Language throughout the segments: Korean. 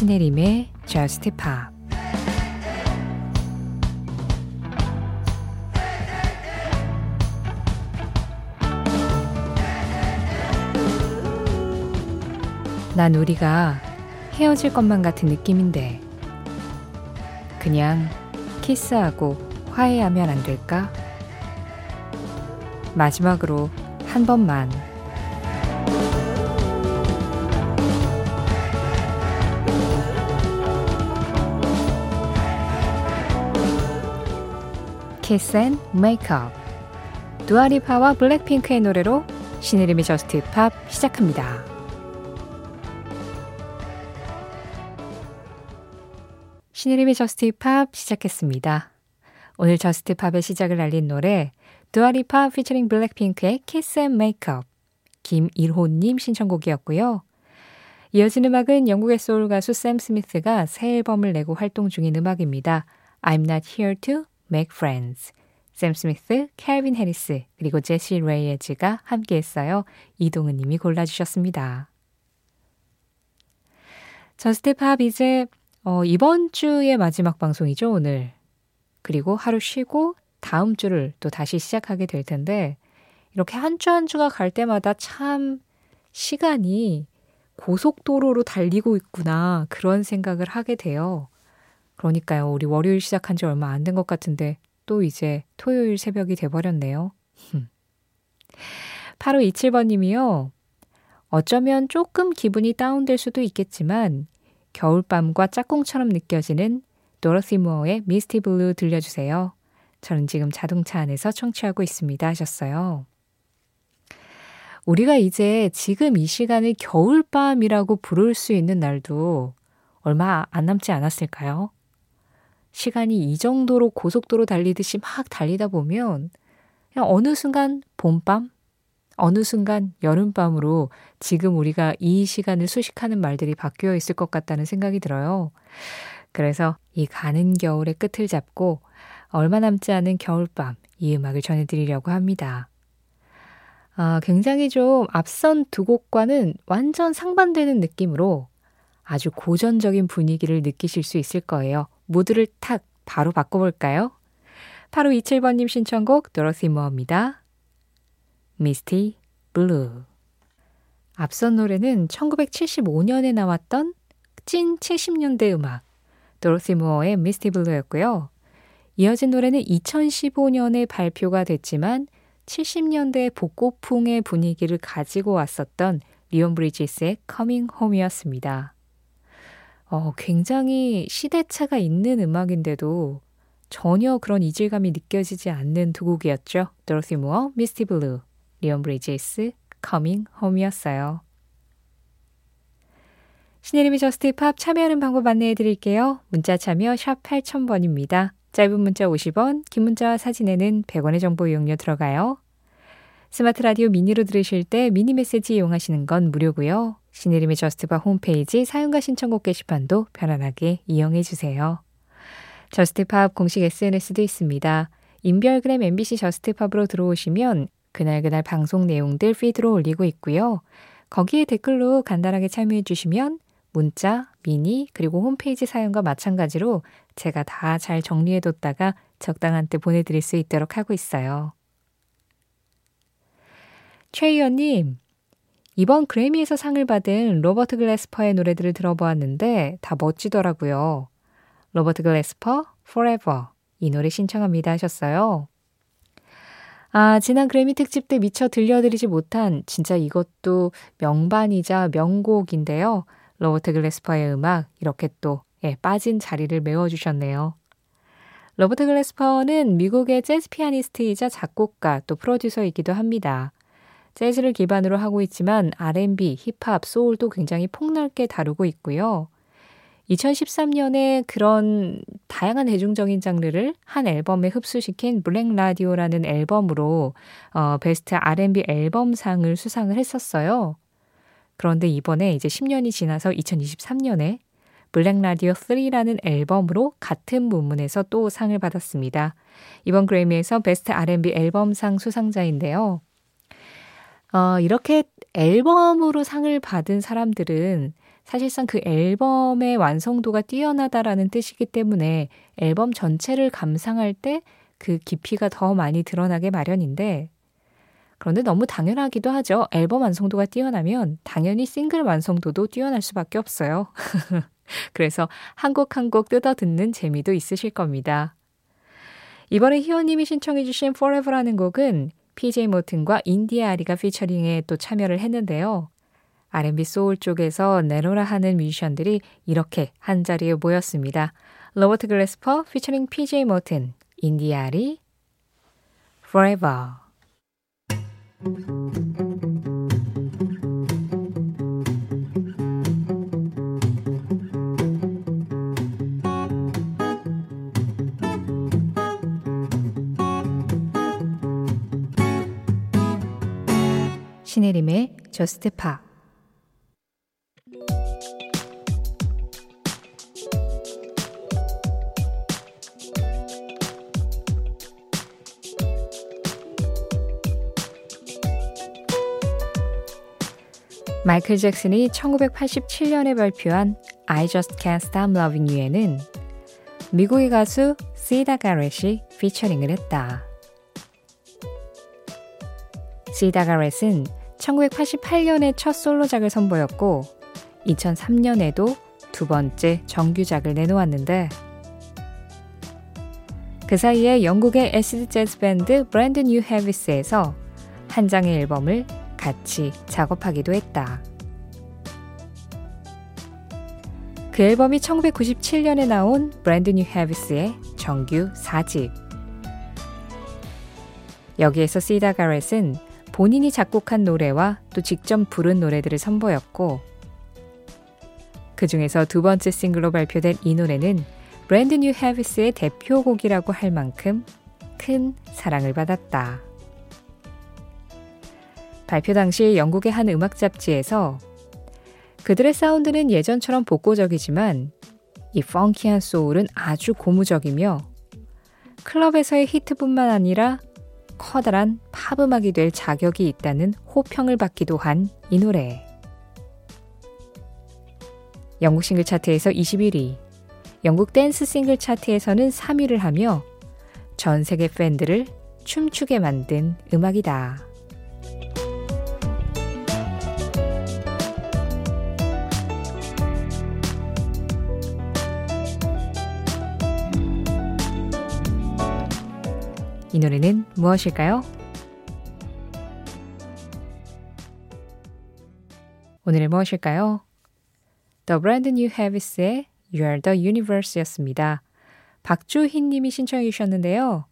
신혜림의 Just Pop 난 우리가 헤어질 것만 같은 느낌인데 그냥 키스하고 화해하면 안 될까? 마지막으로 한 번만 Kiss and Make Up 두아 리파와 블랙핑크의 노래로 신혜림의 Just Pop 시작합니다. 신혜림의 Just Pop 시작했습니다. 오늘 Just Pop의 시작을 알린 노래 두아 리파 피처링 블랙핑크의 Kiss and Make Up 김일호님 신청곡이었고요. 이어진 음악은 영국의 소울 가수 샘 스미스가 새 앨범을 내고 활동 중인 음악입니다. I'm not here to make friends. 샘 스미스, 캘빈 해리스, 그리고 제시 레이에즈가 함께 했어요. 이동은 님이 골라주셨습니다. Just Pop 이제 어, 이번 주의 마지막 방송이죠, 오늘. 그리고 하루 쉬고 다음 주를 또 다시 시작하게 될 텐데, 이렇게 한 주 한 주가 갈 때마다 참 시간이 고속도로로 달리고 있구나, 그런 생각을 하게 돼요. 그러니까요, 우리 월요일 시작한 지 얼마 안 된 것 같은데, 또 이제 토요일 새벽이 돼버렸네요. 8527번님이요. 어쩌면 조금 기분이 다운될 수도 있겠지만, 겨울밤과 짝꿍처럼 느껴지는 도로시 무어의 Misty Blue 들려주세요. 저는 지금 자동차 안에서 청취하고 있습니다 하셨어요. 우리가 이제 지금 이 시간을 겨울밤이라고 부를 수 있는 날도 얼마 안 남지 않았을까요? 시간이 이 정도로 고속도로 달리듯이 막 달리다 보면 그냥 어느 순간 봄밤, 어느 순간 여름밤으로 지금 우리가 이 시간을 수식하는 말들이 바뀌어 있을 것 같다는 생각이 들어요. 그래서 이 가는 겨울의 끝을 잡고 얼마 남지 않은 겨울밤 이 음악을 전해드리려고 합니다. 아, 굉장히 좀 앞선 두 곡과는 완전 상반되는 느낌으로 아주 고전적인 분위기를 느끼실 수 있을 거예요. 무드를 탁 바로 바꿔볼까요? 8527번님 신청곡 도로시 모어입니다. Misty Blue. 앞선 노래는 1975년에 나왔던 찐 70년대 음악 도로시 무어의 Misty Blue였고요. 이어진 노래는 2015년에 발표가 됐지만 70년대 복고풍의 분위기를 가지고 왔었던 리온 브리지스의 Coming Home이었습니다. 어, 굉장히 시대차가 있는 음악인데도 전혀 그런 이질감이 느껴지지 않는 두 곡이었죠. 도로시 무어, Misty Blue. 리온 브리지스 Coming Home이었어요. 신혜림의 Just Pop 참여하는 방법 안내해 드릴게요. 문자 참여 샵 8000번입니다. 짧은 문자 50원, 긴 문자와 사진에는 100원의 정보 이용료 들어가요. 스마트 라디오 미니로 들으실 때 미니 메시지 이용하시는 건 무료고요. 신혜림의 Just Pop 홈페이지 사연과 신청곡 게시판도 편안하게 이용해 주세요. Just Pop 공식 SNS도 있습니다. 인별그램 MBC Just Pop으로 들어오시면 그날그날 방송 내용들 피드로 올리고 있고요. 거기에 댓글로 간단하게 참여해 주시면 문자, 미니, 그리고 홈페이지 사연과 마찬가지로 제가 다 잘 정리해 뒀다가 적당한 때 보내드릴 수 있도록 하고 있어요. 최희연님, 이번 그래미에서 상을 받은 로버트 글래스퍼의 노래들을 들어보았는데 다 멋지더라고요. 로버트 글래스퍼, Forever. 이 노래 신청합니다 하셨어요. 아, 지난 그래미 특집 때 미처 들려드리지 못한 진짜 이것도 명반이자 명곡인데요. 로버트 글래스퍼의 음악 이렇게 또 예, 빠진 자리를 메워주셨네요. 로버트 글래스퍼는 미국의 재즈 피아니스트이자 작곡가 또 프로듀서이기도 합니다. 재즈를 기반으로 하고 있지만 R&B, 힙합, 소울도 굉장히 폭넓게 다루고 있고요. 2013년에 그런 다양한 대중적인 장르를 한 앨범에 흡수시킨 Black Radio라는 앨범으로 어, 베스트 R&B 앨범상을 수상을 했었어요. 그런데 이번에 이제 10년이 지나서 2023년에 Black Radio 3라는 앨범으로 같은 부문에서 또 상을 받았습니다. 이번 그래미에서 베스트 R&B 앨범상 수상자인데요. 어, 이렇게 앨범으로 상을 받은 사람들은 사실상 그 앨범의 완성도가 뛰어나다라는 뜻이기 때문에 앨범 전체를 감상할 때 그 깊이가 더 많이 드러나게 마련인데 그런데 너무 당연하기도 하죠. 앨범 완성도가 뛰어나면 당연히 싱글 완성도도 뛰어날 수밖에 없어요. 그래서 한 곡 한 곡 뜯어 듣는 재미도 있으실 겁니다. 이번에 희원님이 신청해주신 Forever라는 곡은 PJ 모튼과 인디아 아리가 피처링에 또 참여를 했는데요. R&B 소울 쪽에서 내로라 하는 뮤지션들이 이렇게 한 자리에 모였습니다. 로버트 글래스퍼 피처링 PJ 모튼, 인디아 아리, Forever. 저스트 파 마이클 잭슨이 1987년에 발표한 I Just Can't Stop Loving You에는 미국의 가수 시다 가렛이 피처링을 했다. 시다 가렛은 1988년에 첫 솔로작을 선보였고 2003년에도 두 번째 정규작을 내놓았는데 그 사이에 영국의 애시드 재즈 밴드 Brand New Heavies에서 한 장의 앨범을 같이 작업하기도 했다. 그 앨범이 1997년에 나온 Brand New Heavies의 정규 4집. 여기에서 시다 가렛은 본인이 작곡한 노래와 또 직접 부른 노래들을 선보였고 그 중에서 두 번째 싱글로 발표된 이 노래는 Brand New Heavies의 대표곡이라고 할 만큼 큰 사랑을 받았다. 발표 당시 영국의 한 음악 잡지에서 그들의 사운드는 예전처럼 복고적이지만 이 펑키한 소울은 아주 고무적이며 클럽에서의 히트뿐만 아니라 커다란 팝음악이 될 자격이 있다는 호평을 받기도 한 이 노래. 영국 싱글 차트에서 21위, 영국 댄스 싱글 차트에서는 3위를 하며 전 세계 팬들을 춤추게 만든 음악이다. 이 노래는 무엇일까요? 오늘은 무엇일까요? The Brand New Heavies의 You Are the Universe 였습니다. 박주희 님이 신청해 주셨는데요.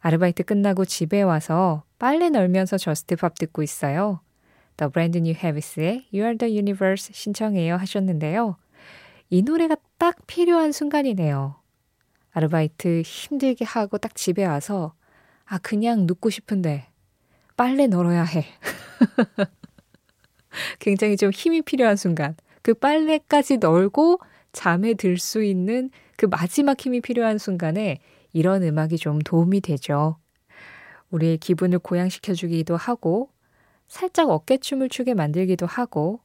아르바이트 끝나고 집에 와서 빨래 널면서 Just Pop 듣고 있어요. The Brand New Heavies의 You Are the Universe 신청해요 하셨는데요. 이 노래가 딱 필요한 순간이네요. 아르바이트 힘들게 하고 딱 집에 와서 아, 그냥 눕고 싶은데 빨래 널어야 해. 굉장히 좀 힘이 필요한 순간. 그 빨래까지 널고 잠에 들 수 있는 그 마지막 힘이 필요한 순간에 이런 음악이 좀 도움이 되죠. 우리의 기분을 고양시켜주기도 하고, 살짝 어깨춤을 추게 만들기도 하고,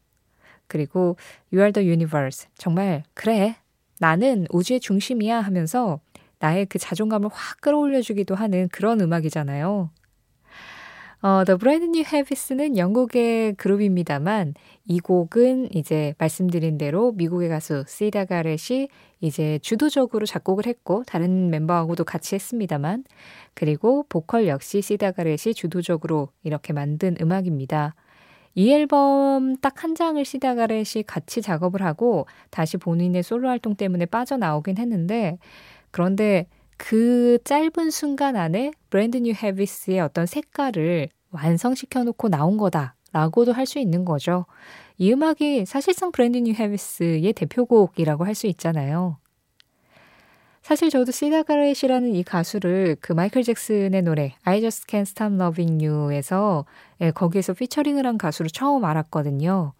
그리고 You are the universe. 정말, 그래. 나는 우주의 중심이야 하면서 나의 그 자존감을 확 끌어올려주기도 하는 그런 음악이잖아요. 어, The Brand New Habits는 영국의 그룹입니다만 이 곡은 이제 말씀드린 대로 미국의 가수 시다 가렛이 이제 주도적으로 작곡을 했고 다른 멤버하고도 같이 했습니다만 그리고 보컬 역시 시다 가렛이 주도적으로 이렇게 만든 음악입니다. 이 앨범 딱 한 장을 시다 가렛이 같이 작업을 하고 다시 본인의 솔로 활동 때문에 빠져나오긴 했는데 그런데 그 짧은 순간 안에 Brand New Heavies의 어떤 색깔을 완성시켜 놓고 나온 거다라고도 할 수 있는 거죠. 이 음악이 사실상 Brand New Heavies의 대표곡이라고 할 수 있잖아요. 사실 저도 시다 가렛이라는 이 가수를 그 마이클 잭슨의 노래 I Just Can't Stop Loving You에서 예, 거기에서 피처링을 한 가수로 처음 알았거든요.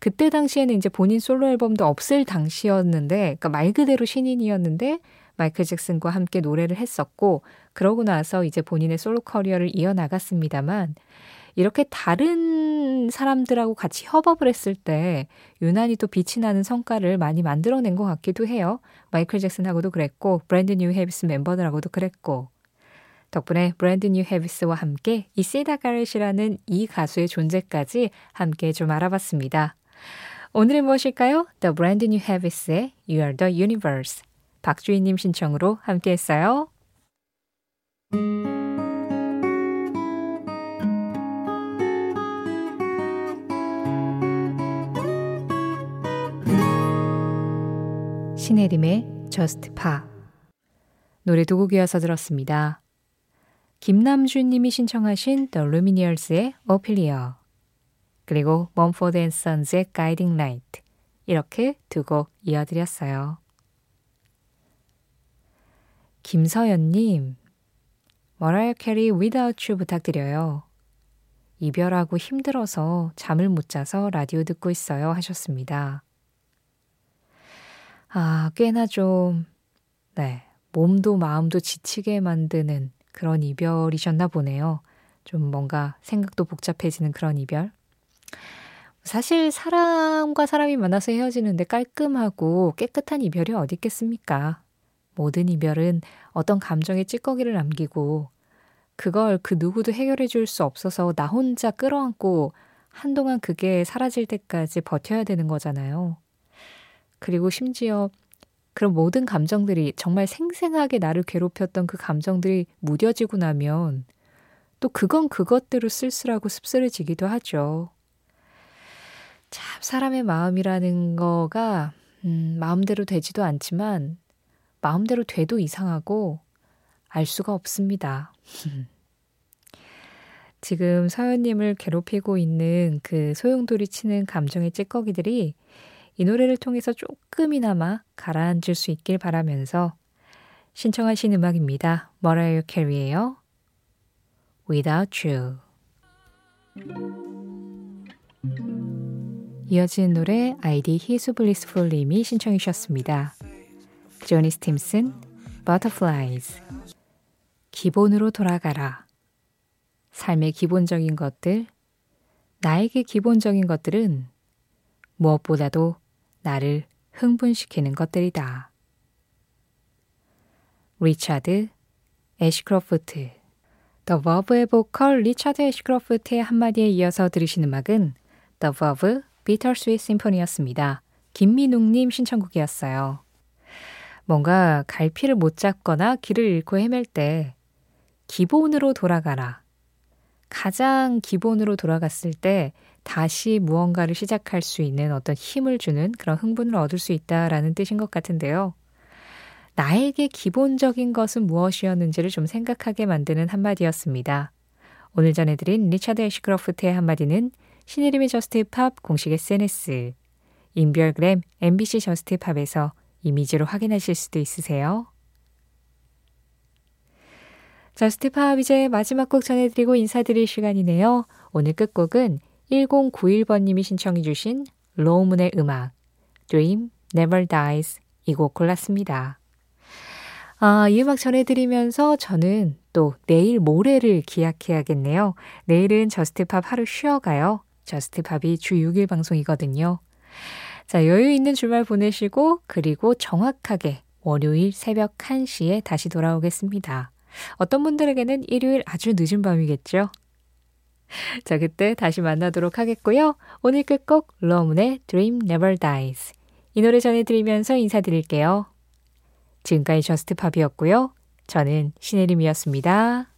그때 당시에는 이제 본인 솔로 앨범도 없을 당시였는데, 그러니까 말 그대로 신인이었는데 마이클 잭슨과 함께 노래를 했었고 그러고 나서 이제 본인의 솔로 커리어를 이어나갔습니다만 이렇게 다른 사람들하고 같이 협업을 했을 때 유난히 또 빛이 나는 성과를 많이 만들어낸 것 같기도 해요. 마이클 잭슨하고도 그랬고 Brand New Heavies 멤버들하고도 그랬고 덕분에 Brand New Heavies와 함께 이 시다 가렛이라는 이 가수의 존재까지 함께 좀 알아봤습니다. 오늘은 무엇일까요? The Brand New Heavies의 You Are The Universe 박주희님 신청으로 함께 했어요. 신혜림의 Just Pop 노래 두 곡 이어서 들었습니다. 김남준 님이 신청하신 The Lumineers의 Ophelia 그리고 Mumford Sons의 Guiding Light 이렇게 두 곡 이어드렸어요. 김서연님, 머라이어 캐리 Without You 부탁드려요. 이별하고 힘들어서 잠을 못 자서 라디오 듣고 있어요 하셨습니다. 아, 꽤나 좀, 네, 몸도 마음도 지치게 만드는 그런 이별이셨나 보네요. 좀 뭔가 생각도 복잡해지는 그런 이별. 사실 사람과 사람이 만나서 헤어지는데 깔끔하고 깨끗한 이별이 어디 있겠습니까? 모든 이별은 어떤 감정의 찌꺼기를 남기고 그걸 그 누구도 해결해 줄 수 없어서 나 혼자 끌어안고 한동안 그게 사라질 때까지 버텨야 되는 거잖아요. 그리고 심지어 그런 모든 감정들이 정말 생생하게 나를 괴롭혔던 그 감정들이 무뎌지고 나면 또 그건 그것대로 쓸쓸하고 씁쓸해지기도 하죠. 참, 사람의 마음이라는 거가, 음, 마음대로 되지도 않지만, 마음대로 돼도 이상하고, 알 수가 없습니다. 지금 서연님을 괴롭히고 있는 그 소용돌이 치는 감정의 찌꺼기들이 이 노래를 통해서 조금이나마 가라앉을 수 있길 바라면서 신청하신 음악입니다. 머라이어 캐리예요. Without You. 이어지는 노래 아이디 히수블리스풀님이 신청해 주셨습니다. 조니 스팀슨, Butterflies. 기본으로 돌아가라. 삶의 기본적인 것들, 나에게 기본적인 것들은 무엇보다도 나를 흥분시키는 것들이다. 리차드 애시크로프트 The Verve의 보컬 리차드 애시크로프트의 한마디에 이어서 들으신 음악은 The Verve Bittersweet Symphony였습니다. 김민웅님 신청곡이었어요. 뭔가 갈피를 못 잡거나 길을 잃고 헤맬 때 기본으로 돌아가라. 가장 기본으로 돌아갔을 때 다시 무언가를 시작할 수 있는 어떤 힘을 주는 그런 흥분을 얻을 수 있다라는 뜻인 것 같은데요. 나에게 기본적인 것은 무엇이었는지를 좀 생각하게 만드는 한마디였습니다. 오늘 전해드린 리차드 애시크로프트의 한마디는 신혜림의 Just Pop 공식 SNS, 인별그램 MBC Just Pop에서 이미지로 확인하실 수도 있으세요. Just Pop 이제 마지막 곡 전해드리고 인사드릴 시간이네요. 오늘 끝곡은 1091번님이 신청해 주신 Lo Moon의 음악 Dream Never Dies 이 곡 골랐습니다. 아, 이 음악 전해드리면서 저는 또 내일 모레를 기약해야겠네요. 내일은 Just Pop 하루 쉬어가요. Just Pop이 주 6일 방송이거든요. 자, 여유 있는 주말 보내시고 그리고 정확하게 월요일 새벽 1시에 다시 돌아오겠습니다. 어떤 분들에게는 일요일 아주 늦은 밤이겠죠? 자, 그때 다시 만나도록 하겠고요. 오늘 끝곡 Lo Moon의 Dream Never Dies. 이 노래 전해드리면서 인사드릴게요. 지금까지 Just Pop이었고요. 저는 신혜림이었습니다.